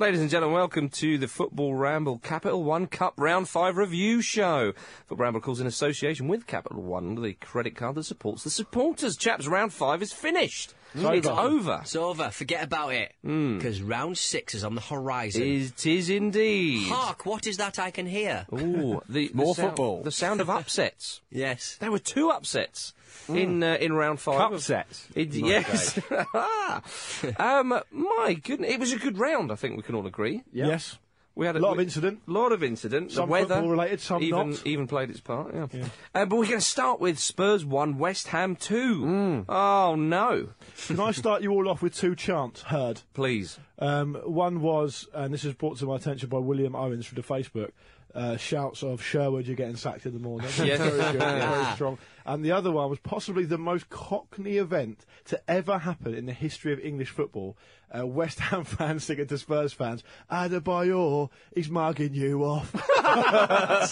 Ladies and gentlemen, welcome to the Football Ramble Capital One Cup Round 5 review show. Football Ramble calls in association with Capital One, the credit card that supports the supporters. Chaps, Round 5 is finished. It's over. It's over. Forget about it. Hmm. Because round six is on the horizon. It is indeed. Hark! What is that I can hear? Ooh, the, the More sound- football. The sound of upsets. Yes. There were two upsets in uh, in round five. Cup sets. It, yes. um, my goodness, it was a good round. I think we can all agree. Yes. We had A lot of we- incident. lot of incident. Some the weather football related, some even not. even played its part. Yeah. Uh, but we're going to start with Spurs one, West Ham two. Mm. Oh no! Can I start you all off with two chants heard? Please. Um, one was, and this was brought to my attention by William Owens through the Facebook, uh, shouts of Sherwood, you're getting sacked in the morning. Yes. Very good, very strong. And the other one was possibly the most cockney event to ever happen in the history of English football. Uh, West Ham fans singing to Spurs fans, Adebayor, he's mugging you off.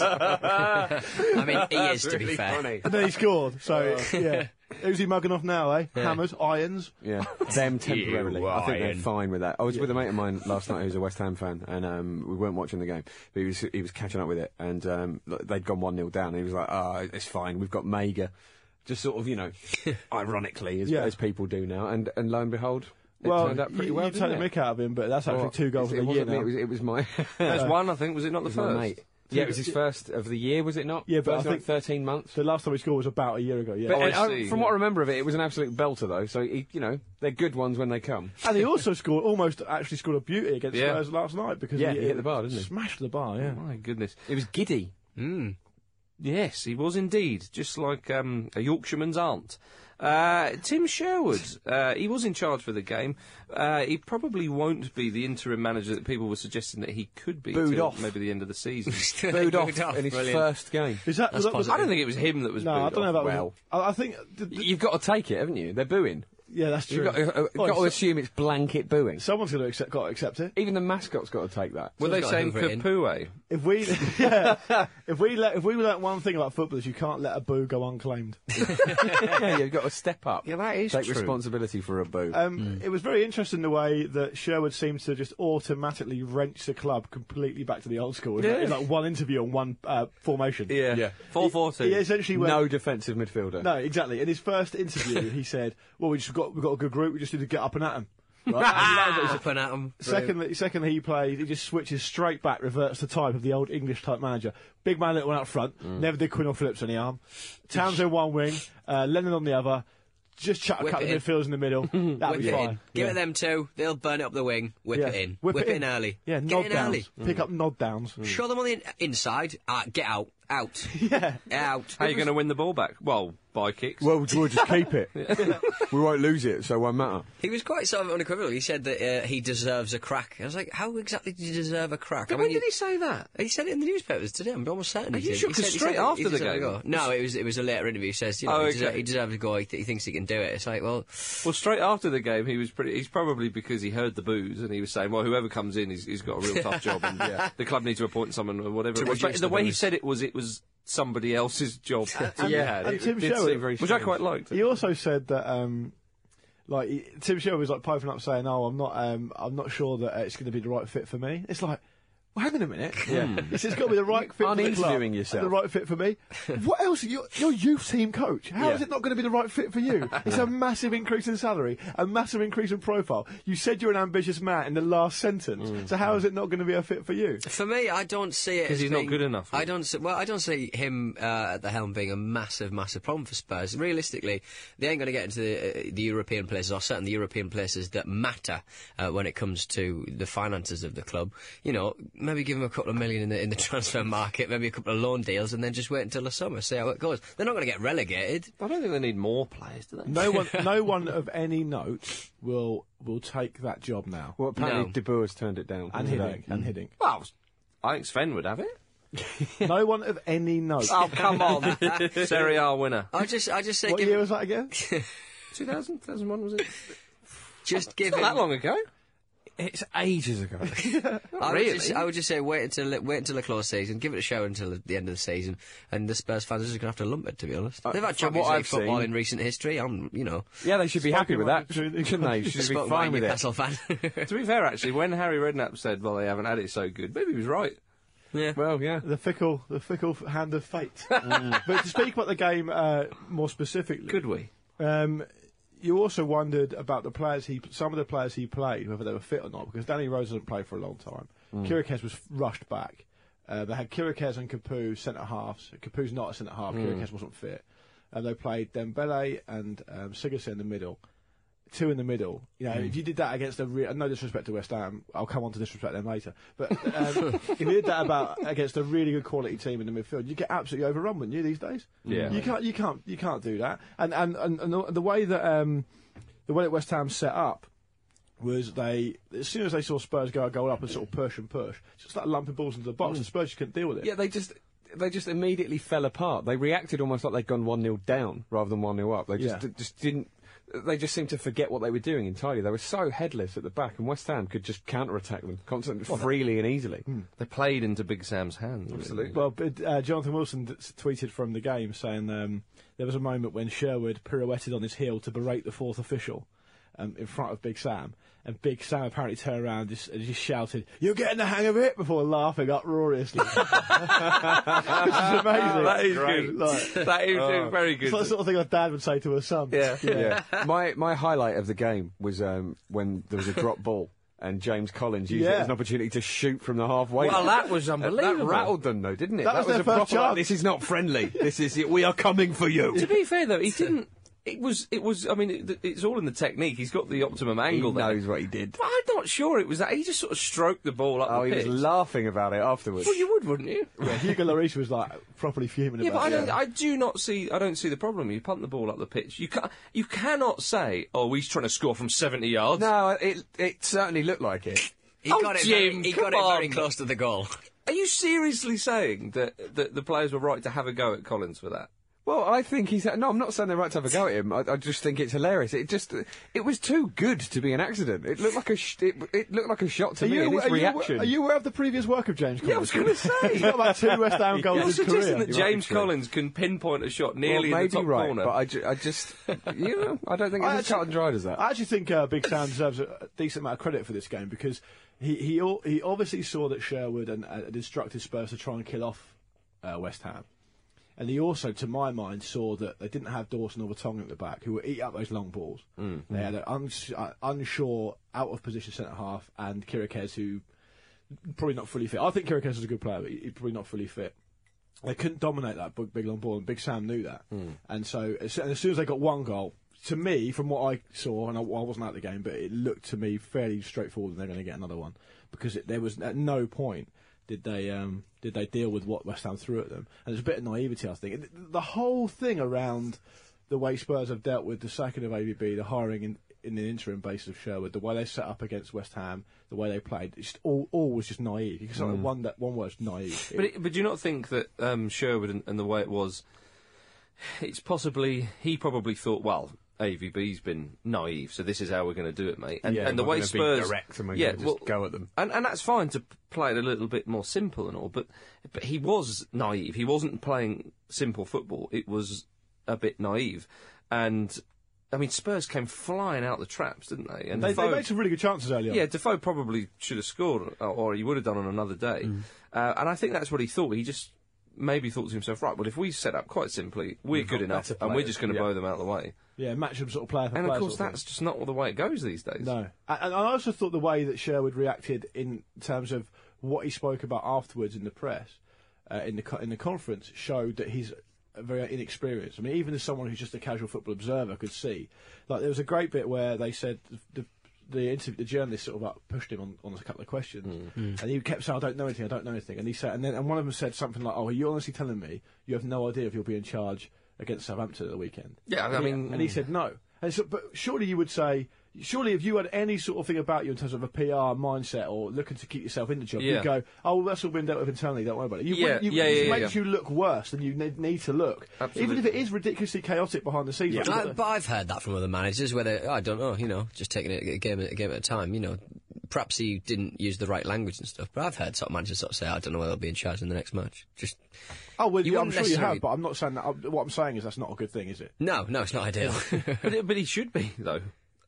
I mean, he is, to be fair. and then he scored. So, Oh. yeah. Who's he mugging off now, eh? Hammers, irons. Yeah, them temporarily. You I think they're fine with that. I was with a mate of mine last night who's a West Ham fan, and um, we weren't watching the game, but he was he was catching up with it, and um, they'd gone one 0 down, and he was like, "Ah, it's fine. We've got Maiga." Just sort of, you know, ironically, as, Yeah. as people do now, and and lo and behold, it well, turned out pretty you, well. you didn't take the it? mick out of him, but that's actually Well, two goals it, of it the year now. It was, it was my. There's one. I think was it not the it first? mate. Yeah, it was his first of the year, was it not? Yeah, but First I think- 13 months. The last time he scored was about a year ago, yeah. But, Oh, I and, see, from what I remember of it, it was an absolute belter, though. So, he, you know, they're good ones when they come. and he also scored, almost actually scored a beauty against Yeah. Spurs last night because Yeah, he hit the bar, didn't he? Smashed the bar, yeah. My goodness. It was giddy. Mm. Yes, he was indeed, just like um, a Yorkshireman's aunt. Uh, Tim Sherwood, uh, he was in charge for the game. Uh, he probably won't be the interim manager that people were suggesting that he could be. Booed off. Maybe the end of the season. Booed off in his Brilliant. first game. Is that, was that was, I don't think it was him that was No, I booed don't know off. about well. I, I think. th- th- You've got to take it, haven't you? They're booing. Yeah, that's true. You've got, uh, Well, got to so- assume it's blanket booing. someone's going to accept, got to accept it. Even the mascot's got to take that. Were they got saying Hoover in. Capoue? If we, yeah, if we let, if we learnt one thing about footballers, you can't let a boo go unclaimed. yeah, you've got to step up. Yeah, that is Take true. responsibility for a boo. Um, It was very interesting the way that Sherwood seemed to just automatically wrench the club completely back to the old school. In, like, in like one interview on one uh, formation. Yeah. Yeah. Four four He essentially went, no defensive midfielder. No, exactly. In his first interview, he said, "Well, we just got we got a good group. We just need to get up and at them." Right? And that was what he. Up and at him. Secondly, secondly, he plays. He just switches straight back, reverts to type of the old English type manager. Big man, little one up front. Mm. Never did Quinn or Phillips on the arm. Townsend one wing, uh, Lennon on the other. Just chuck a Whip couple of it in. midfielders in the middle. That'd Whip be it fine. in. Give Yeah. it them two. They'll burn it up the wing. Whip Yeah. it in. Whip it it in. in early. Yeah, Get nod in downs. early. Pick up nod downs. Show them on the in- inside. Ah, get out. Out. yeah. Out. How are you going to win the ball back? Well, by kicks. Well, we'll just keep it. we won't lose it, so it won't matter. He was quite sort of unequivocal. He said that uh, he deserves a crack. I was like, how exactly do you deserve a crack? I when mean, did he say that? He said it in the newspapers today. I'm almost certain. Are he you did. sure? He 'Cause said- he straight said after the game? go. No, it was it was a later interview. He says, you know, Oh, he, deser- okay. he deserves a go. He, th- he thinks he can do it. It's like, well, Well, straight after the game, he was pretty. He's probably because he heard the boos and he was saying, "Well, whoever comes in, he's, he's got a real tough job, and the club needs to appoint someone or whatever." To. But the the way he said it was, it was somebody else's job. And- yeah, and it Tim did Sherwood- very which I quite liked. He also said that, um, like Tim Sherwood was like piping up saying, "Oh, I'm not, um, I'm not sure that uh, it's going to be the right fit for me." It's like, well, hang on a minute. Yeah. It's, it's got to be the right fit for the club. Uninterviewing yourself. The right fit for me. what else? You're, you're youth team coach. How is Yeah. it not going to be the right fit for you? It's a massive increase in salary, a massive increase in profile. You said you're an ambitious man in the last sentence. Mm. So how is it not going to be a fit for you? For me, I don't see it because he's not good enough, I don't see. Well, I don't see him uh, at the helm being a massive, massive problem for Spurs. Realistically, they ain't going to get into the, uh, the European places, or certainly the European places that matter uh, when it comes to the finances of the club. You know, maybe give him a couple of million in the in the transfer market, maybe a couple of loan deals, and then just wait until the summer, see how it goes. They're not going to get relegated. I don't think they need more players, do they? No one, no one of any note will will take that job now. Well, apparently No. De Boer's turned it down. and today. Hiddink, and mm. Hiddink. Well, I think Sven would have it. no one of any note. Oh, come on. Serie A winner. I just, I just say, what give, year was that again? 2000, 2001, was it? just give Not him. that long ago. It's ages ago. I would, really. just, I would just say wait until wait until the close season, give it a show until the end of the season, and the Spurs fans are just going to have to lump it. To be honest, they've had from Champions what League football seen- in recent history. I'm, you know, yeah, they should be happy with that, shouldn't they? Should be spoken by a fine with it. Fan. to be fair, actually, when Harry Redknapp said, well, they haven't had it so good, maybe he was right. yeah. Well, yeah. The fickle, the fickle hand of fate. But to speak about the game uh, more specifically, Could we? Um, you also wondered about the players he, some of the players he played, whether they were fit or not, because Danny Rose hasn't played for a long time. Mm. Chiriches was rushed back. Uh, they had Chiriches and Capoue centre halves. Capoue's not a centre half. Mm. Chiriches wasn't fit. And they played Dembele and um, Sigurdsson in the middle. Two in the middle. You know, if you did that against a re- no disrespect to West Ham, I'll come on to disrespect them later. But um, if you did that about against a really good quality team in the midfield, you get absolutely overrun, wouldn't you? These days, Yeah. you can't, you can't, you can't do that. And and and, and the, the way that um, the way that West Ham set up was they as soon as they saw Spurs go a goal up and sort of push and push, just started lumping balls into the box, and Spurs just couldn't deal with it. Yeah, they just they just immediately fell apart. They reacted almost like they'd gone one 0 down rather than one 0 up. They just Yeah. just didn't. They just seemed to forget what they were doing entirely. They were so headless at the back, and West Ham could just counter-attack them constantly, freely and easily. They played into Big Sam's hands. Absolutely. Well, but, uh, Jonathan Wilson d- tweeted from the game saying um, there was a moment when Sherwood pirouetted on his heel to berate the fourth official um, in front of Big Sam, and Big Sam apparently turned around just, and just shouted, "You're getting the hang of it!" before laughing uproariously. Which is amazing. That is Like, good. like, that is very good. it's the sort of thing a dad would say to a son. Yeah. yeah. My my highlight of the game was um, when there was a drop ball. And James Collins used it as an opportunity to shoot from the halfway. Well, that was unbelievable. That rattled them, though, didn't it? That was their a first proper, like, chance. This is not friendly. this is it. We are coming for you. to be fair, though, he didn't. It was. It was. I mean, it, it's all in the technique. He's got the optimum He angle there. knows what he did. But I'm not sure it was that. He just sort of stroked the ball up Oh, the he pitch. was laughing about it afterwards. well, you would, wouldn't you? Yeah, Hugo Lloris was like properly fuming Yeah, but about I it. don't. I do not see. I don't see the problem. You punt the ball up the pitch. You can You cannot say, "Oh, he's trying to score from 70 yards." No, it it certainly looked like it. He Oh, got it. Jim, very, he come got it very close to the goal. Are you seriously saying that, that the players were right to have a go at Collins for that? Well, I think he's no. I'm not saying they're right to have a go at him. I, I just think it's hilarious. It just it was too good to be an accident. It looked like a sh- it, it looked like a shot to Are me. you, and his are, you, are you aware of the previous work of James Collins? Yeah, I was going to say. He's got about two West Ham goals You're in his suggesting career. that You're right, James true. Collins can pinpoint a shot well, nearly in maybe the top right, corner. but I, ju- I just you know I don't think I it's as actually- cut and dried as that. I actually think uh, Big Sam deserves a a decent amount of credit for this game because he he, he obviously saw that Sherwood and uh, had instructed Spurs to try and kill off uh, West Ham. And he also, to my mind, saw that they didn't have Dawson or Vertonghen at the back, who would eat up those long balls. Mm, they mm. had an uns- uh, unsure, out of position centre half, and Chiriches, who probably not fully fit. I think Chiriches is a good player, but he- he's probably not fully fit. They couldn't dominate that big, big long ball, and Big Sam knew that. Mm. And so, as, and as soon as they got one goal, to me, from what I saw, and I, I wasn't at the game, but it looked to me fairly straightforward, and they're going to get another one because it, there was at no point did they um, did they deal with what West Ham threw at them, and there's a bit of naivety, I think. The whole thing around the way Spurs have dealt with the sacking of AVB, the hiring in, in the interim basis of Sherwood, the way they set up against West Ham, the way they played, it's all, all was just naive. You can sort of one that one word, naive. But, it, but do you not think that um, Sherwood and, and the way it was, it's possibly he probably thought, well, AVB's been naive, so this is how we're going to do it, mate. And, Yeah, and the we're way Spurs, direct and we're yeah, just well, go at them. and and that's fine to play it a little bit more simple and all, but but he was naive. He wasn't playing simple football. It was a bit naive, and I mean, Spurs came flying out the traps, didn't they? And They, they made some really good chances earlier. yeah, Defoe probably should have scored, or- or he would have done on another day. Mm. Uh, and I think that's what he thought. He just maybe thought to himself, right, well, if we set up quite simply, we're good enough, and we're just going to yeah. blow them out of the way. Yeah, match them sort of player for And of course, sort of that's just not the way it goes these days. no. And, and I also thought the way that Sherwood reacted in terms of what he spoke about afterwards in the press, uh, in the in the conference, showed that he's very inexperienced. I mean, even as someone who's just a casual football observer could see, like there was a great bit where they said the the, interview, the journalist sort of like pushed him on, on a couple of questions, mm. hmm. and he kept saying, "I don't know anything, I don't know anything," and he said, and then and one of them said something like, "Oh, are you honestly telling me you have no idea if you'll be in charge against Southampton at the weekend?" Yeah, I mean, and he said no. And so, but surely you would say, surely if you had any sort of thing about you in terms of a PR mindset or looking to keep yourself in the job, Yeah. you'd go, oh, well, that's all been dealt with internally, don't worry about it. You, Yeah, you, yeah, it yeah, makes yeah. you look worse than you ne- need to look. Absolutely. Even if it is ridiculously chaotic behind the scenes. like I, but I've heard that from other managers, whether I don't know, you know, just taking it a game, a game at a time. You know, perhaps he didn't use the right language and stuff. But I've heard sort of managers sort of say, "I don't know whether they'll be in charge in the next match." Just oh, well, you I'm wouldn't sure you have, but I'm not saying that. I'm- What I'm saying is that's not a good thing, is it? no, no, it's not ideal. but, it- but he should be though.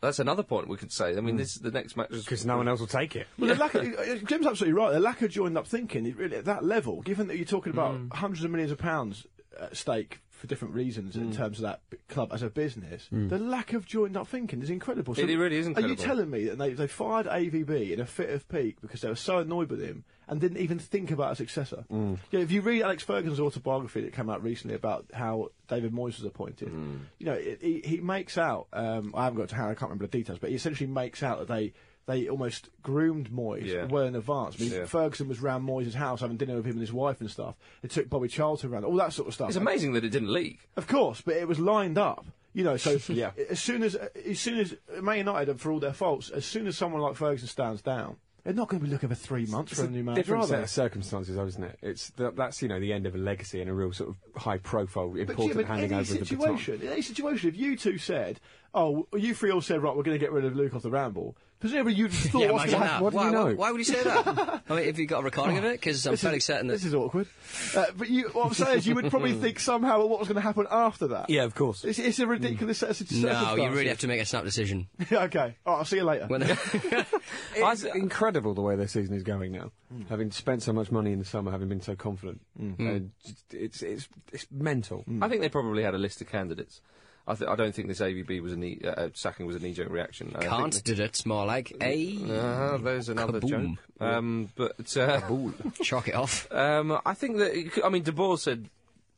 That's another point we could say. I Hmm. mean, this the next match is Because no one else will take it. Well, the lack of, uh, Jim's absolutely right. The lack of joined up thinking is really at that level, given that you're talking about Mm. hundreds of millions of pounds at stake for different reasons Mm. in terms of that club as a business, the lack of joined up thinking is incredible. It really is incredible. Are you telling me that they, they fired AVB in a fit of pique because they were so annoyed with him and didn't even think about a successor? Mm. Yeah, if you read Alex Ferguson's autobiography that came out recently about how David Moyes was appointed, Mm. you know, it, he, he makes out. Um, I haven't got to how I can't remember the details, but he essentially makes out that they. They almost groomed Moyes Yeah. well in advance. I mean, Yeah. Ferguson was round Moyes' house having dinner with him and his wife and stuff. It took Bobby Charlton around, all that sort of stuff. It's amazing that it didn't leak. Of course, but it was lined up. You know, so Yeah. as soon as as soon as Man United, for all their faults, as soon as someone like Ferguson stands down, they're not going to be looking for three months It's for a new manager, different set of circumstances, though, isn't it? It's th- that's you know the end of a legacy and a real sort of high profile, But, important Jim, in handing over of the baton. situation, in any situation, if you two said, "Oh, you three all said, right, we're going to get rid of Luke off the ramble," presumably you'd thought, yeah, what's imagine gonna that. happen? what do why, you know? why, why would you say that? I mean, have you got a recording of it? Because I'm This fairly certain that. this is awkward. Uh, but you, what I'm saying is, you would probably think somehow what was going to happen after that. Yeah, of course. It's, it's a ridiculous set of no, you really have to make a snap decision. okay. All right, I'll see you later. When It's incredible the way their season is going now. Having spent so much money in the summer, having been so confident, Uh, it's it's it's mental. I think they probably had a list of candidates. I, th- I don't think this AVB was a knee, uh, uh, sacking was a knee-jerk reaction. I think can't did it, more like a Uh, there's another Kaboom. joke. Um, but uh, chalk it off. um, I think that I mean De Boer said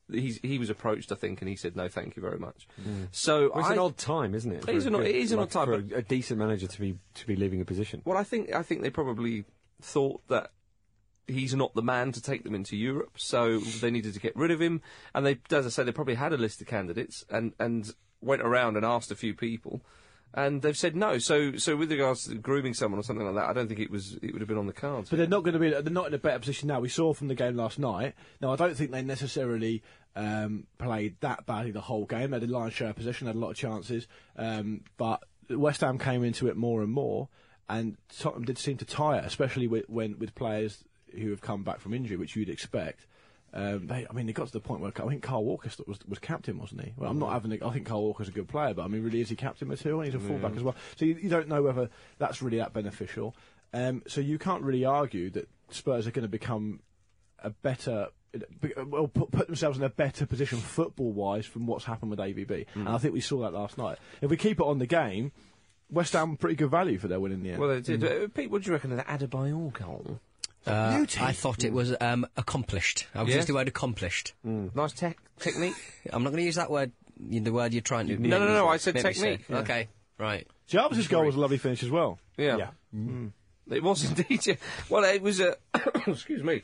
he's, he was approached, I think, and he said no, thank you very much. So Well, it's I, an odd time, isn't it? It is a an odd- good- it is an like, odd time, for but- a, a decent manager to be to be leaving a position. Well, I think I think they probably thought that he's not the man to take them into Europe, so they needed to get rid of him. And they, as I say, they probably had a list of candidates and and went around and asked a few people, and they've said no. So so with regards to grooming someone or something like that, I don't think it was it would have been on the cards. But they're not going to be. They're not in a better position now. We saw from the game last night. Now I don't think they necessarily um, played that badly the whole game. They had a lion's share of possession, had a lot of chances, um, but West Ham came into it more and more, and Tottenham did seem to tire, especially with, when with players who have come back from injury, which you'd expect. Um, they, I mean, they got to the point where I think Carl Walker was was captain, wasn't he? Well, I'm not having. A, I think Carl Walker's a good player, but I mean, really, is he captain material? And he's a fullback as well. So you, you don't know whether that's really that beneficial. Um, so you can't really argue that Spurs are going to become a better. Well, put, put themselves in a better position football-wise from what's happened with AVB, and I think we saw that last night. If we keep it on the game, West Ham pretty good value for their win in the end. well, they did. Uh, Pete, what do you reckon of the Adebayor goal? Uh, I thought it was um, accomplished. I was Yes? used the word accomplished. Nice tech technique. I'm not going to use that word. The word you're trying to. No, no, no, I said make me say. technique. Yeah. Okay, right. Jarvis's goal was a lovely finish as well. Yeah. Yeah. It was indeed. Yeah. Well, it was. Uh, excuse me.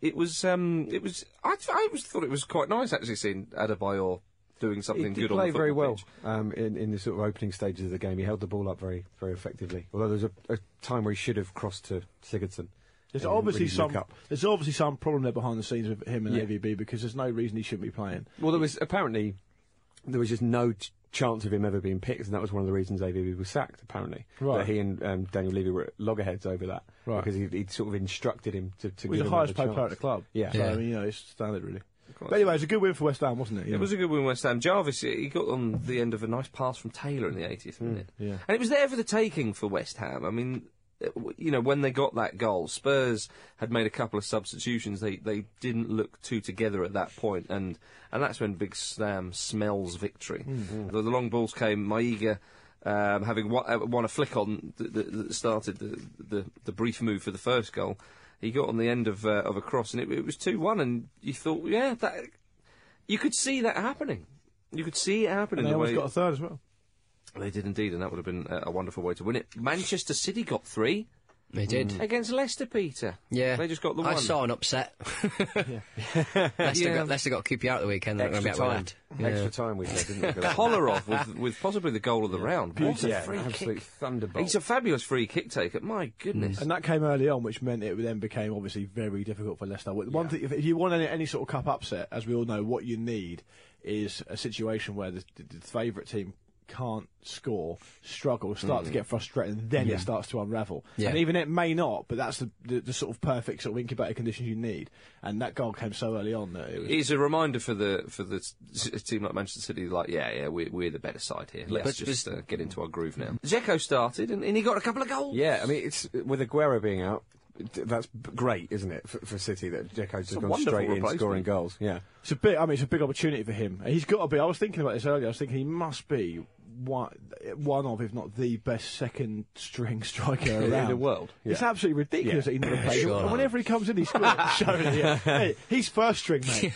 It was. Um. It was. I, I was thought it was quite nice actually seeing Adebayor doing He something did good on play the very football well pitch. um, in, in the sort of opening stages of the game. He held the ball up very, very effectively. Although there was a, a time where he should have crossed to Sigurdsson. There's and obviously some. up. There's obviously some problem there behind the scenes with him and Yeah. AVB because there's no reason he shouldn't be playing. Well, there was apparently there was just no ch- chance of him ever being picked, and that was one of the reasons AVB was sacked. Apparently, Right. That he and um, Daniel Levy were at loggerheads over that Right. because he, he'd sort of instructed him to, to He's give the highest paid player at the club. Yeah. So, Yeah. I mean, you know, it's standard really. But anyway, it was a good win for West Ham, wasn't it? Yeah. It was a good win, for West Ham. Jarvis, he got on the end of a nice pass from Taylor in the 80th minute. yeah. And it was there for the taking for West Ham. I mean, w- you know, when they got that goal, Spurs had made a couple of substitutions. They they didn't look too together at that point, and and that's when Big Sam smells victory. The, the long balls came. Maiga. Um, having won, uh, won a flick on that started the, the the brief move for the first goal, he got on the end of uh, of a cross, and it, it was two one. And you thought, yeah, that you could see that happening. You could see it happening. and they the almost way got a third as well. They did indeed, and that would have been a, a wonderful way to win it. Manchester City got three They did. Mm. against Leicester, Peter. Yeah. they just got the one. I saw an upset. Leicester, Yeah. got, Leicester got QPR at the weekend. They're not Extra going to time. be able to Extra time we said, didn't we? for that? Kolarov with, with possibly the goal of the round. What a free absolute kick! thunderbolt. He's a fabulous free kick taker. My goodness. Mm. And that came early on, which meant it then became obviously very difficult for Leicester. One thing, if, if you want any, any sort of cup upset, as we all know, what you need is a situation where the, the, the favourite team can't score, struggle, start to get frustrated, and then it starts to unravel. Yeah. And even it may not, but that's the, the, the sort of perfect sort of incubator conditions you need. And that goal came so early on that it was. It's a reminder for the for the s- s- team like Manchester City, like yeah, yeah, we're, we're the better side here. Let's But just uh, get into our groove now. Dzeko started, and, and he got a couple of goals. Yeah, I mean, it's with Aguero being out. That's great, isn't it, for, for City that Dzeko's just gone straight in scoring goals? Yeah, It's a big. I mean, it's a big opportunity for him. He's got to be. I was thinking about this earlier. I was thinking he must be one, one of, if not the best second string striker around in the world. It's absolutely ridiculous that he never plays. Sure. And whenever he comes in, he scores. Surely, yeah. Hey, he's first string, mate.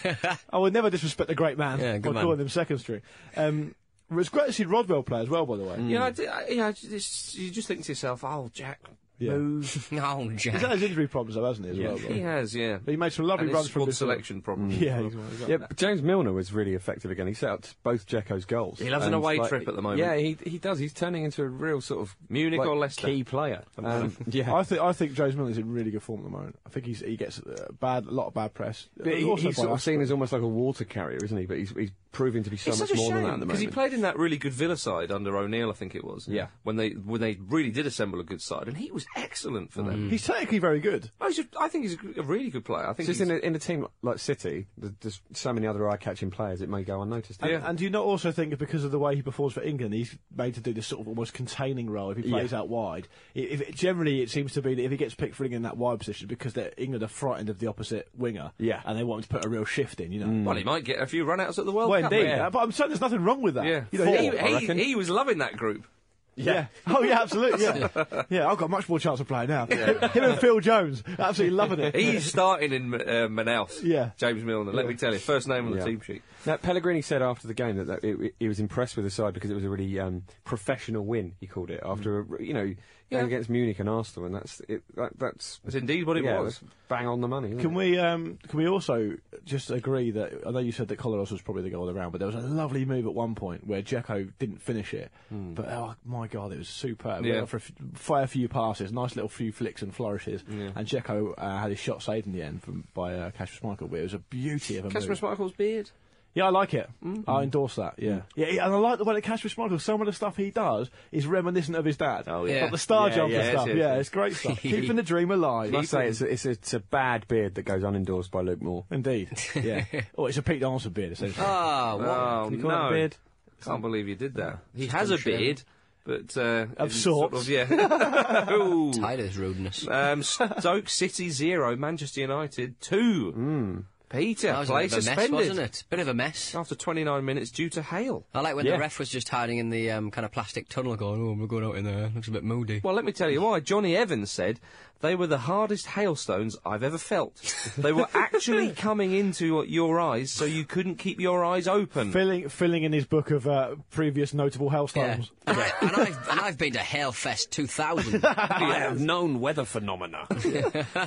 I would never disrespect the great man Yeah, by good man. calling him second string. Um, it was great to see Rodwell play as well, by the way. You know, I, I, you, know, just, you just think to yourself, oh, Jack, Yeah. move. Oh, Jack. He's had his injury problems, though, hasn't he? As Yeah. well, he has, yeah. But he made some lovely and runs from squad this selection problems. Yeah, he's, he's yeah. but James Milner was really effective again. He set up both Dzeko's goals. He loves an away like, trip at the moment. Yeah, he he does. He's turning into a real sort of Munich like, or Leicester? key player. Um, yeah, I think I think James Milner's in really good form at the moment. I think he's he gets uh, bad a lot of bad press. But he- Also he's sort of seen as almost like a water carrier, isn't he? But he's, he's proving to be so it's much such a more than that at the because he played in that really good Villa side under O'Neill, I think it was. Yeah. When they when they really did assemble a good side, and he was excellent for them. He's technically very good. I, was just, I think he's a really good player. I think just he's, in a, in a team like City, there's, there's so many other eye-catching players. It may go unnoticed. And, Yeah. and do you not also think that because of the way he performs for England, he's made to do this sort of almost containing role if he plays Yeah. out wide? I- If it, generally, it seems to be that if he gets picked for England in that wide position, because they're, England are frightened of the opposite winger, Yeah. and they want him to put a real shift in. You know, well, he might get a few run-outs at the World well, Cup. indeed. mate. Uh, But I'm saying there's nothing wrong with that. Yeah, you know, he. I he, reckon. he was loving that group. Yeah. Oh, yeah, absolutely. Yeah. yeah, I've got much more chance of playing now. Him and Phil Jones, absolutely loving it. He's starting in uh, Manaus. Yeah. James Milner. Let me tell you, first name on the team sheet. Now, Pellegrini said after the game that, that it, he was impressed with the side because it was a really um, professional win. He called it after a, you know Yeah. going against Munich and Arsenal, and that's it, that, that's That's indeed what it yeah, was. bang on the money. Can it? we um, can we also just agree that I know you said that Kolarov was probably the goal of the round, but there was a lovely move at one point where Dzeko didn't finish it, but oh my god, it was superb. Yeah. Went for a f- fair few passes, nice little few flicks and flourishes, Yeah. and Dzeko uh, had his shot saved in the end from by uh, Kasper Schmeichel. But it was a beauty of a Kasper move. Schmeichel's beard. Yeah, I like it. I endorse that. Yeah, yeah, yeah, and I like the way that Kasper Schmeichel. Some of the stuff he does is reminiscent of his dad. Oh, yeah. like the star Yeah, jumper yeah, stuff. yes, yes, yeah, it's great stuff. Keeping the dream alive. I must say it's a, it's, a, it's a bad beard that goes unendorsed by Luke Moore. Indeed. Yeah. oh, it's a Pete Donaldson beard, essentially. Ah, what? Oh, Can you call it no. a beard? Can't believe you did that. He has a beard, but... Uh, Of sorts. Sort of, yeah. Ooh. Tyler's rudeness. Um, Stoke City zero, Manchester United two. Peter, That was a bit of a mess, wasn't it? Bit of a mess. after 29 minutes due to hail. I like when Yeah. the ref was just hiding in the um, kind of plastic tunnel going, oh, we're going out in there. Looks a bit moody. Well, let me tell you why. Johnny Evans said they were the hardest hailstones I've ever felt. they were actually coming into your eyes, so you couldn't keep your eyes open. filling filling in his book of uh, previous notable Yeah. hailstorms. and, I, and, I've, and I've been to Hailfest 2000. I have known weather phenomena.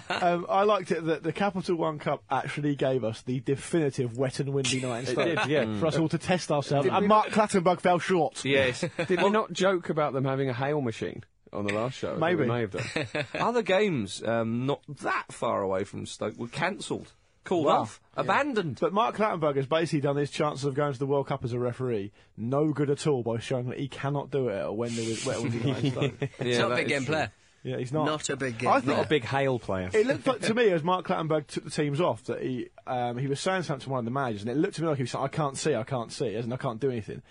Um, I liked it that the Capital One Cup actually gave us the definitive wet and windy night in Stoke. did, yeah. For us all to test ourselves. Did and Mark Clattenburg fell short. Yes. Did we not joke about them having a hail machine on the last show? Maybe. We may have done. Other games, um, not that far away from Stoke, were cancelled, called Wow. off, abandoned. But Mark Clattenburg has basically done his chances of going to the World Cup as a referee no good at all by showing that he cannot do it at a wet and windy night in Stoke. Yeah, Not a big game true. player. Yeah, he's not. Not a big game. I thought Not a big Hale player. It looked like to me as Mark Clattenburg took the teams off that he um, he was saying something to one of the managers, and it looked to me like he was saying, "I can't see, I can't see," as in I can't do anything.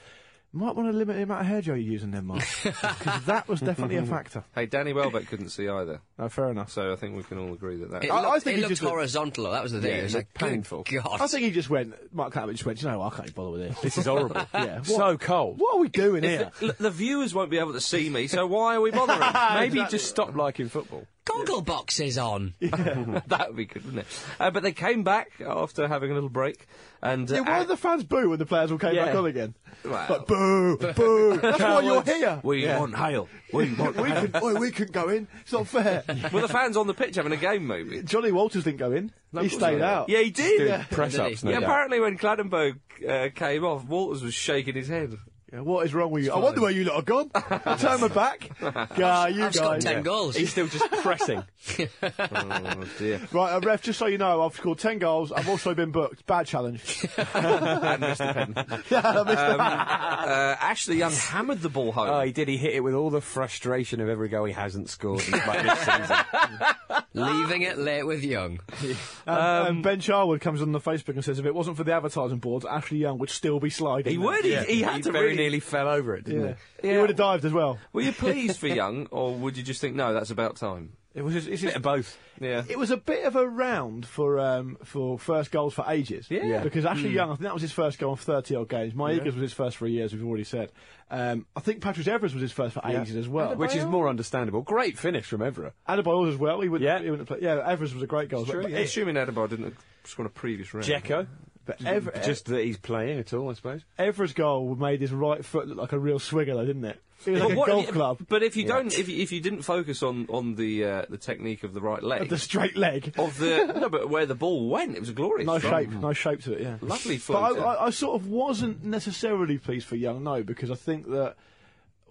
Might want to limit the amount of hair gel you're using then, Mark, because that was definitely a factor. Hey, Danny Welbeck couldn't see either, No, oh, fair enough. so I think we can all agree that that. It I- looked, I think it he looked just looked- horizontal. though, That was the thing. Yeah, it was like, painful. Good God. I think he just went. Mark Clattenburg just went. You know, what, I can't be bothered with this. This is horrible. yeah, what, so cold. what are we doing here? the, the viewers won't be able to see me, so why are we bothering? Maybe Exactly. just stop liking football. Goggle boxes on. that would be good, wouldn't it? Uh, but they came back after having a little break, and uh, Yeah, why did the fans boo when the players all came Yeah. back on again? Well- Like, boo, boo. That's why you're here. we Yeah. want Hale. We want We can, oi, we couldn't go in. It's not fair. Were the fans on the pitch having a game, maybe? Johnny Walters didn't go in. he stayed out. Yeah, he did. Yeah, press ups, no Yeah, apparently when Clattenburg uh, came off, Walters was shaking his head. Yeah, what is wrong with you? I wonder where you lot have gone. I turn my back. Yeah, you I've scored guys. 10 goals. He's still just pressing. Oh dear. Right, uh, ref, just so you know, I've scored 10 goals. I've also been booked. Bad challenge. and missed the pen. yeah, I missed Um, that. uh, Ashley Young hammered the ball home. Oh, he did. He hit it with all the frustration of every goal he hasn't scored in like this season. Leaving it late with Young. Um, and Ben Charwood comes on the Facebook and says if it wasn't for the advertising boards, Ashley Young would still be sliding. he would. He, he had he to very really. Nearly fell over it, didn't Yeah. he? He would have dived as well. Were you pleased for Young, or would you just think, no, that's about time? It was just, it's Bit of both. Yeah. it was a bit of a round for um, for first goals for ages. Yeah. Yeah. Because Ashley Young, I think that was his first goal in 30 odd games. My Eagles was his first for years, we've already said. Um, I think Patrice Evra's was his first for Yeah. ages as well. Which is more understandable. Great finish from Evra. Adebayor as well. He would, Yeah. he wouldn't play. Yeah, Evra's was a great goal. Sure, but, yeah. Assuming Adebayor didn't score in a previous round. Dzeko. But Ever, Just that he's playing at all, I suppose. Evra's goal made his right foot look like a real swigger, though, didn't it? It was like a what- golf club. But if you don't, if you, if you didn't focus on on the uh, the technique of the right leg, Of The straight leg. of the no, but where the ball went, it was a glorious. Nice strike. shape, nice shape to it, yeah. Lovely But floater. I, I, I sort of wasn't necessarily pleased for Young, no, because I think that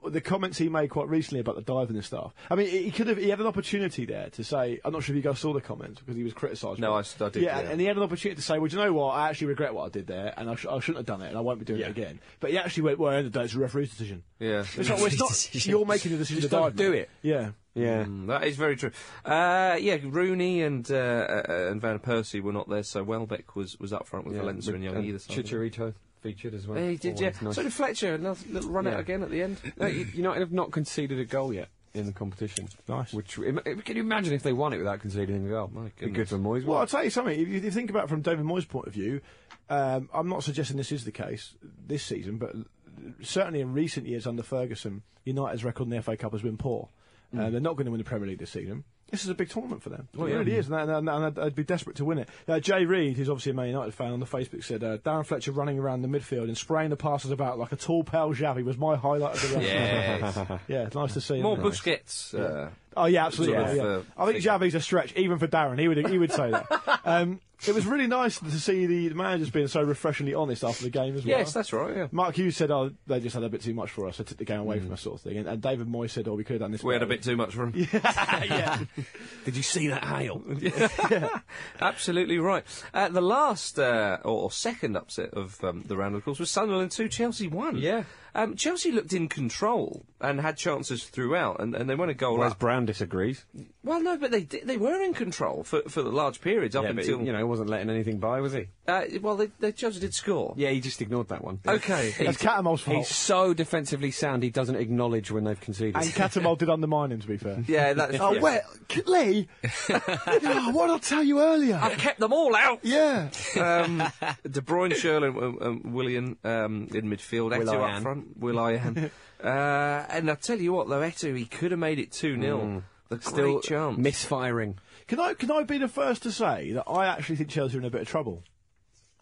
the comments he made quite recently about the diving and stuff. I mean, he could have. He had an opportunity there to say. I'm not sure if you guys saw the comments because he was criticised. No, for I it. did, Yeah, yeah. and he had an opportunity to say, "Well, do you know what? I actually regret what I did there, and I, sh- I shouldn't have done it, and I won't be doing Yeah. it again." But he actually went, "Well, at the end of the day, it's a referee's decision." yeah. It's not. Well, it's not Decision. you're making the decision Just to don't dive. do it. Yeah. Yeah. Mm, that is very true. Uh, yeah, Rooney and uh, uh, and Van Persie were not there, so Welbeck was, was up front with yeah. Valencia and Young either side. Chicharito featured as well. Yeah, he did, yeah. Nice. So did Fletcher, another little run out Yeah. again at the end. No, U- United have not conceded a goal yet in the competition. Nice. Which im- can you imagine if they won it without conceding a goal? My Be good goodness. for Moyes. Well, I'll tell you something. If you, if you think about it from David Moyes' point of view, um, I'm not suggesting this is the case this season, but certainly in recent years under Ferguson, United's record in the FA Cup has been poor. Uh, they're not going to win the Premier League this season. This is a big tournament for them. Well, it really is, and, and, and I'd, I'd be desperate to win it. Uh, Jay Reid, who's obviously a Man United fan, on the Facebook said uh, Darren Fletcher running around the midfield and spraying the passes about like a tall, pal Xavi was my highlight of the round. Yes. yeah, it's nice to see. More it? Busquets. Uh, Oh yeah, absolutely. Sort of, yeah. uh, I think. Xavi's a stretch, even for Darren. He would he would say that. um, it was really nice to see the managers being so refreshingly honest after the game as well. yes, that's right, yeah. Mark Hughes said, "Oh, they just had a bit too much for us. I took the game away from us, sort of thing." And, and David Moyes said, "Oh, we could have done this." We had a bit too much for him. yeah. Did you see that hail? Absolutely right. Uh, the last uh, or, or second upset of um, the round, of course, was Sunderland 2, Chelsea 1. Yeah. Um, Chelsea looked in control and had chances throughout, and, and they won a goal Whereas up. Brown disagrees. Well, no, but they they were in control for, for the large periods up yeah, until. he, you know, he wasn't letting anything by, was he? uh, well, they, they, Chelsea did score. Yeah, he just ignored that one. Okay. That's Cattermole's fault. He's so defensively sound, he doesn't acknowledge when they've conceded. and Cattermole did undermine him, to be fair. yeah, that's. Oh, yeah. well, K- Lee, oh, what did I tell you earlier? I've kept them all out. yeah. um, De Bruyne, Schürrle, and um, um, Willian um, in midfield. Eto'o up Will-I-am. Front. Will I am. Um, uh, and I tell you what, though, Eto'o, he could have made it 2 0. Mm. The Still great chance. misfiring. Can I can I be the first to say that I actually think Chelsea are in a bit of trouble?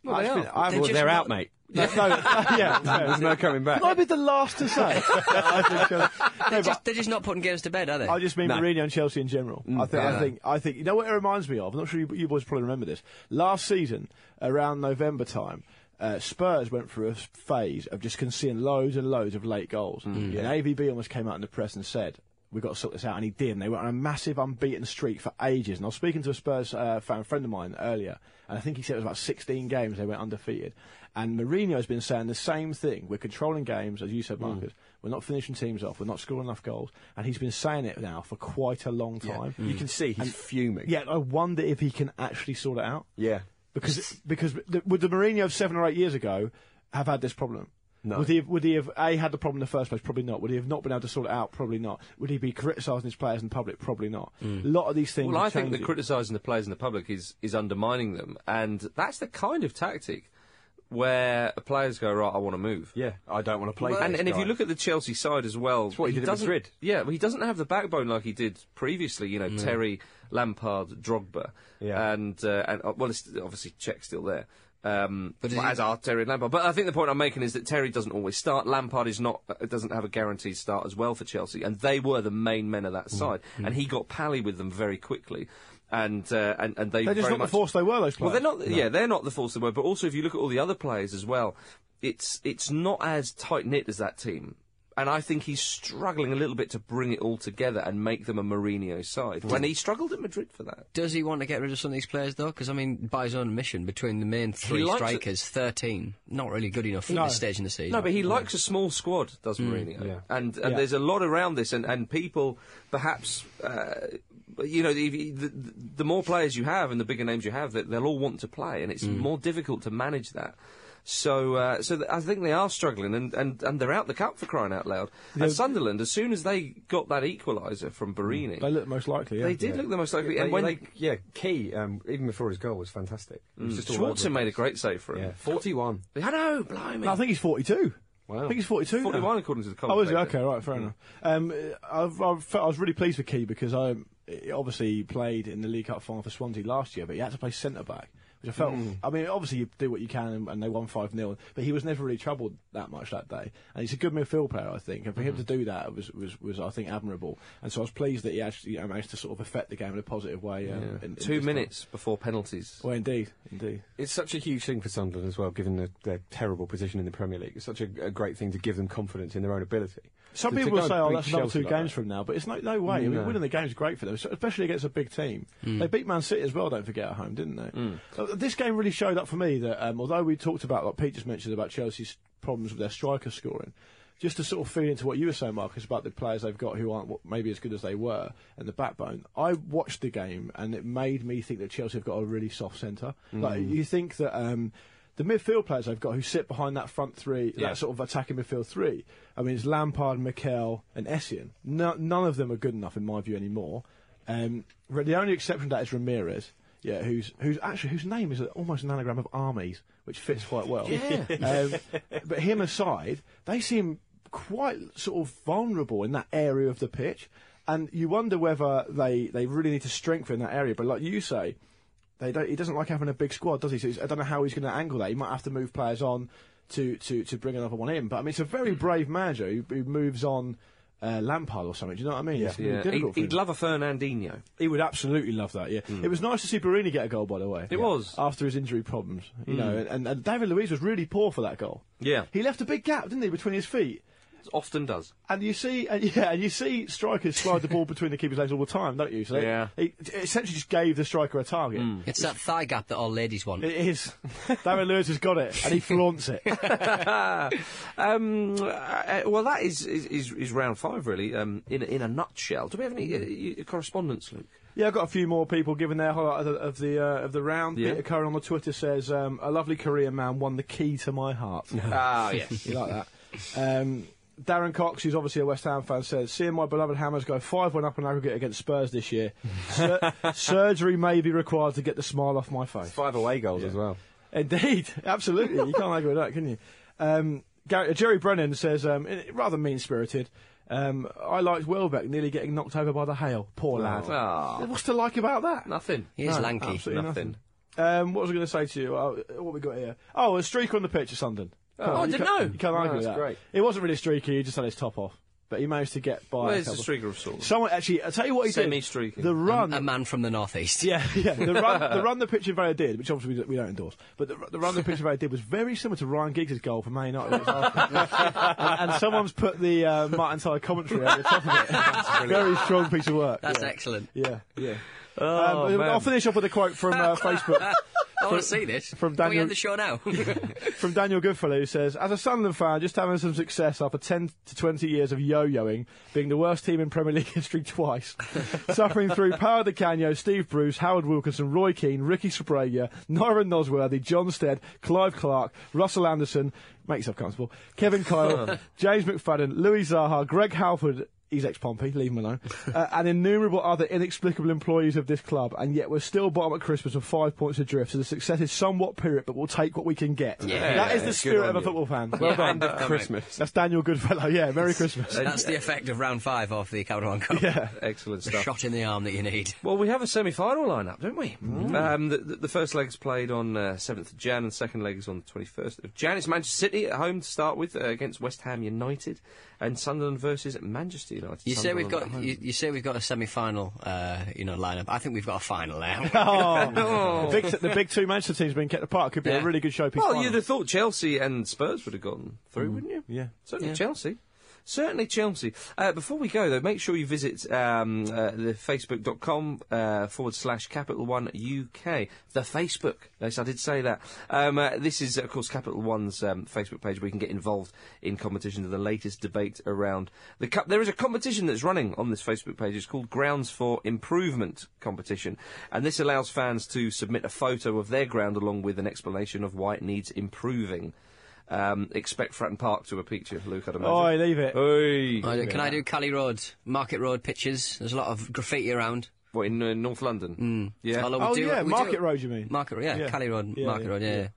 Well, they I actually- are. I- They're Well, they're not- out, mate. No, no, yeah, There's no coming back. Can I be the last to say? I think Chelsea- They're but just, they're just not putting games to bed, are they? I just mean No. Mourinho and Chelsea in general. Mm, I think, I think, I think. You know what it reminds me of? I'm not sure you, you boys probably remember this. Last season, around November time, uh, Spurs went through a phase of just conceding loads and loads of late goals. And AVB almost came out in the press and said, we've got to sort this out, and he did. And they went on a massive unbeaten streak for ages. And I was speaking to a Spurs uh, fan friend of mine earlier, and I think he said it was about 16 games they went undefeated. And Mourinho's been saying the same thing. We're controlling games, as you said, Marcus. We're not finishing teams off. We're not scoring enough goals. And he's been saying it now for quite a long time. You can see he's fuming. Yeah, I wonder if he can actually sort it out. Yeah. Because because the, would the Mourinho of seven or eight years ago have had this problem? No. Would he have, would he have a had the problem in the first place? Probably not. Would he have not been able to sort it out? Probably not. Would he be criticising his players in public? Probably not. A lot of these things. Well, I think that criticising the players in the public is, is undermining them, and that's the kind of tactic where players go, right, I want to move. Yeah. I don't want to play. And, this and if you look at the Chelsea side as well, what he did at doesn't, Madrid. Yeah, well, he doesn't have the backbone like he did previously. You know, Terry, Lampard, Drogba, Yeah. and uh, and uh, well, it's obviously Cech still there. Um, But but is he- as are Terry and Lampard. But I think the point I'm making is that Terry doesn't always start. Lampard is not uh, doesn't have a guaranteed start as well for Chelsea, and they were the main men of that Mm. side, and he got pally with them very quickly. And, uh, and and they They're just not much, the force they were. Those players. well, they're not. Yeah, they're not the force they were. But also, if you look at all the other players as well, it's it's not as tight knit as that team. And I think he's struggling a little bit to bring it all together and make them a Mourinho side. When he struggled at Madrid for that. Does he want to get rid of some of these players though? Because I mean, by his own admission, between the main three likes it- strikers, thirteen, not really good enough at No. this stage in the season. No, but he likes a small squad, does Mourinho. yeah. And and Yeah. there's a lot around this, and, and people perhaps, uh, you know, if you- the, the more players you have and the bigger names you have, that they'll all want to play, and it's more difficult to manage that. So, uh, so th- I think they are struggling, and, and, and they're out the cup for crying out loud. And Sunderland, as soon as they got that equaliser from Borini, They look most likely. Yeah. they did look the most likely. They- And when they- yeah, Ki, um, even before his goal, was fantastic. It was just all over Schwarzer made a great save for him. Yeah, 41. I know, blimey. No, I think he's 42. Wow. I think he's 42. now. 41 according to the Oh, is it? commentator. Okay, right, fair enough. Um, I've, I've felt, I was really pleased with Ki because I he obviously played in the League Cup final for Swansea last year, but he had to play centre back, which I felt. I mean, obviously you do what you can, and, and they won five 0 but he was never really troubled that much that day. And he's a good midfield player, I think, and for him to do that was, was, was I think admirable. And so I was pleased that he actually you know, managed to sort of affect the game in a positive way. Um, in- in Two this time. minutes before penalties. Well, indeed, indeed. It's such a huge thing for Sunderland as well, given the, their terrible position in the Premier League. It's such a, a great thing to give them confidence in their own ability. Some people will say, "Oh, that's another two like games that. from now," but it's no, no way. I mean, winning the game is great for them, especially against a big team. They beat Man City as well. Don't forget at home, didn't they? Uh, This game really showed up for me that um, although we talked about, like Pete just mentioned, about Chelsea's problems with their striker scoring. Just to sort of feed into what you were saying, Marcus, about the players they've got who aren't maybe as good as they were and the backbone. I watched the game and it made me think that Chelsea have got a really soft centre. Like you think that um, the midfield players they've got who sit behind that front three, Yeah. that sort of attacking midfield three. I mean, it's Lampard, Mikel, and Essien. No, none of them are good enough in my view anymore. Um, the only exception to that is Ramires. Yeah, who's who's actually whose name is almost an anagram of armies, which fits quite well. um, but him aside, they seem quite sort of vulnerable in that area of the pitch, and you wonder whether they, they really need to strengthen that area. But like you say, they don't, he doesn't like having a big squad, does he? So I don't know how he's going to angle that. He might have to move players on to, to, to bring another one in. But I mean, it's a very brave manager who, who moves on uh, Lampard or something. Do you know what I mean? Gonna Yeah, he'd, he'd love a Fernandinho. He would absolutely love that. Yeah, it was nice to see Borini get a goal, by the way. It was. after his injury problems, you know, and, and David Luiz was really poor for that goal. Yeah. he left a big gap, didn't he, between his feet. Often does. And you see, and yeah, and you see strikers slide the ball between the keeper's legs all the time, don't you? So Yeah. he, he essentially just gave the striker a target. It's that thigh gap that all ladies want. It is. David Luiz has got it, and he flaunts it. Um, uh, well, that is, is, is, is round five, really, um, in, a- in a nutshell. Do we have any uh, correspondence, Luke? Yeah, I've got a few more people giving their highlight of the of the, uh, of the round. Yeah. Peter Curran on the Twitter says, um, "A lovely Korean man won the key to my heart." Ah, yes. you like that? Um, Darren Cox, who's obviously a West Ham fan, says, "Seeing my beloved Hammers go five-one up in aggregate against Spurs this year, sur- surgery may be required to get the smile off my face." Five away goals as well. Indeed, absolutely. You can't argue with that, can you? Um, Gary, uh, Jerry Brennan says, um, rather mean spirited, um, I liked Welbeck nearly getting knocked over by the hail. Poor lad. Ah, What's to like about that? nothing. He is No, lanky. absolutely Nothing. Um, what was I going to say to you? Uh, what we got here? Oh, a streak on the pitch at Sunderland. Oh, I you didn't know. You can't No, argue with that's that. great. It wasn't really streaky. He just had his top off. but he managed to get by. a Where's the couple. streaker of sorts? Someone actually, I'll tell you what he did. Semi-streaking. The run. A man from the northeast. yeah, yeah. The run, the run the Pitcher Valley did, which obviously we don't, we don't endorse, but the, the run the Pitcher Valley did was very similar to Ryan Giggs' goal for Man United. and, and someone's put the uh, Martin Tyler commentary over the top of it. very strong piece of work. That's yeah. excellent. Yeah, yeah. Oh, um. I'll finish off with a quote from uh, Facebook. I want to see this. from Can we Daniel- end the show now? from Daniel Goodfellow, who says, As a Sunderland fan, just having some success after 10 to 20 years of yo-yoing, being the worst team in Premier League history twice, suffering through Paolo Di Canio, Steve Bruce, Howard Wilkinson, Roy Keane, Ricky Sbragia, Nyron Nosworthy, John Stead, Clive Clarke, Russell Anderson, make yourself comfortable, Kevin Kyle, James McFadden, Louis Saha, Greg Halford, he's ex-Pompey, leave him alone, uh, and innumerable other inexplicable employees of this club, and yet we're still bottom at Christmas with five points adrift, so the success is somewhat pyrrhic, but we'll take what we can get. Yeah. that is the spirit of a you. football fan. Well Yeah, done. end Christmas. That's Daniel Goodfellow, yeah, Merry Christmas. That's the effect of round five of the Capital One Cup. yeah. Excellent The shot in the arm that you need. Well, we have a semi-final lineup, don't we? Um, the, the, the first leg's played on uh, 7th of Jan, and the second leg is on the 21st of Jan. It's Manchester City at home to start with uh, against West Ham United, and Sunderland versus Manchester United. You say we've got at home. you, you say we've got a semi-final, uh, you know, lineup. I think we've got a final now. Oh, the, big, the big two Manchester teams being kept apart could be Yeah. a really good showpiece. Well, final. you'd have thought Chelsea and Spurs would have gone through, wouldn't you? Yeah. Certainly Yeah. Chelsea. Certainly Chelsea. Uh, before we go, though, make sure you visit um, uh, the facebook.com uh, forward slash Capital One UK. The Facebook. Yes, I did say that. Um, uh, this is, of course, Capital One's um, Facebook page where you can get involved in competition to the latest debate around the Cup. There is a competition that's running on this Facebook page. It's called Grounds for Improvement competition. And this allows fans to submit a photo of their ground along with an explanation of why it needs improving. Um, expect Fratton Park to a picture, Luke, I'd imagine. Oh, leave it. Oi. I do- Can I do Cally Road, Market Road pictures? There's a lot of graffiti around. What, in uh, North London? Yeah. Although we Oh, do- yeah, we Market do- Road, you mean? Market Road, yeah, Yeah. Cally Road, Yeah, Market yeah, Road, yeah. yeah. yeah.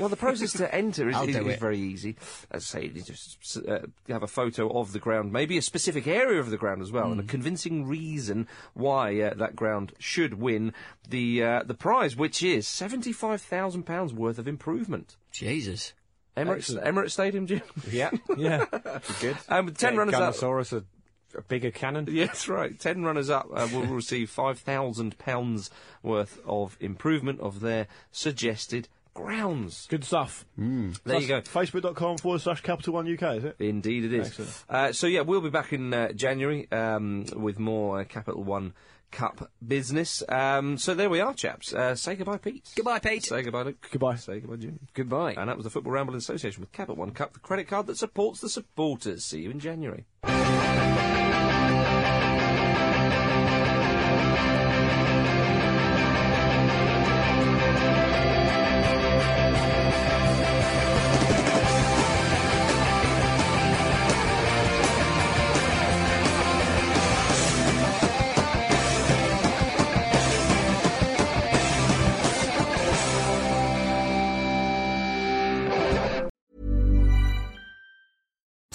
Well, the process to enter is, I'll is, do is it. very easy. As I say, you just uh, have a photo of the ground, maybe a specific area of the ground as well, Hmm. and a convincing reason why uh, that ground should win the uh, the prize, which is seventy five thousand pounds worth of improvement. Jesus. Emirates Emirates Stadium, Jim. Yeah, Yeah. good. Um, ten Get runners up. Gunnersaurus, a, a bigger cannon. Yeah, that's right. Ten runners up uh, will receive five thousand pounds worth of improvement of their suggested grounds. Good stuff. There you go. Facebook.com forward slash Capital One UK, is it? Indeed, it is. Excellent. Uh, so yeah, we'll be back in uh, January um, with more uh, Capital One Cup business. Um, so there we are, chaps. Uh, say goodbye, Pete. Goodbye, Pete. Say goodbye, Luke. Goodbye. Say goodbye, Jim. Goodbye. And that was the Football Ramble in association with Capital One Cup, the credit card that supports the supporters. See you in January.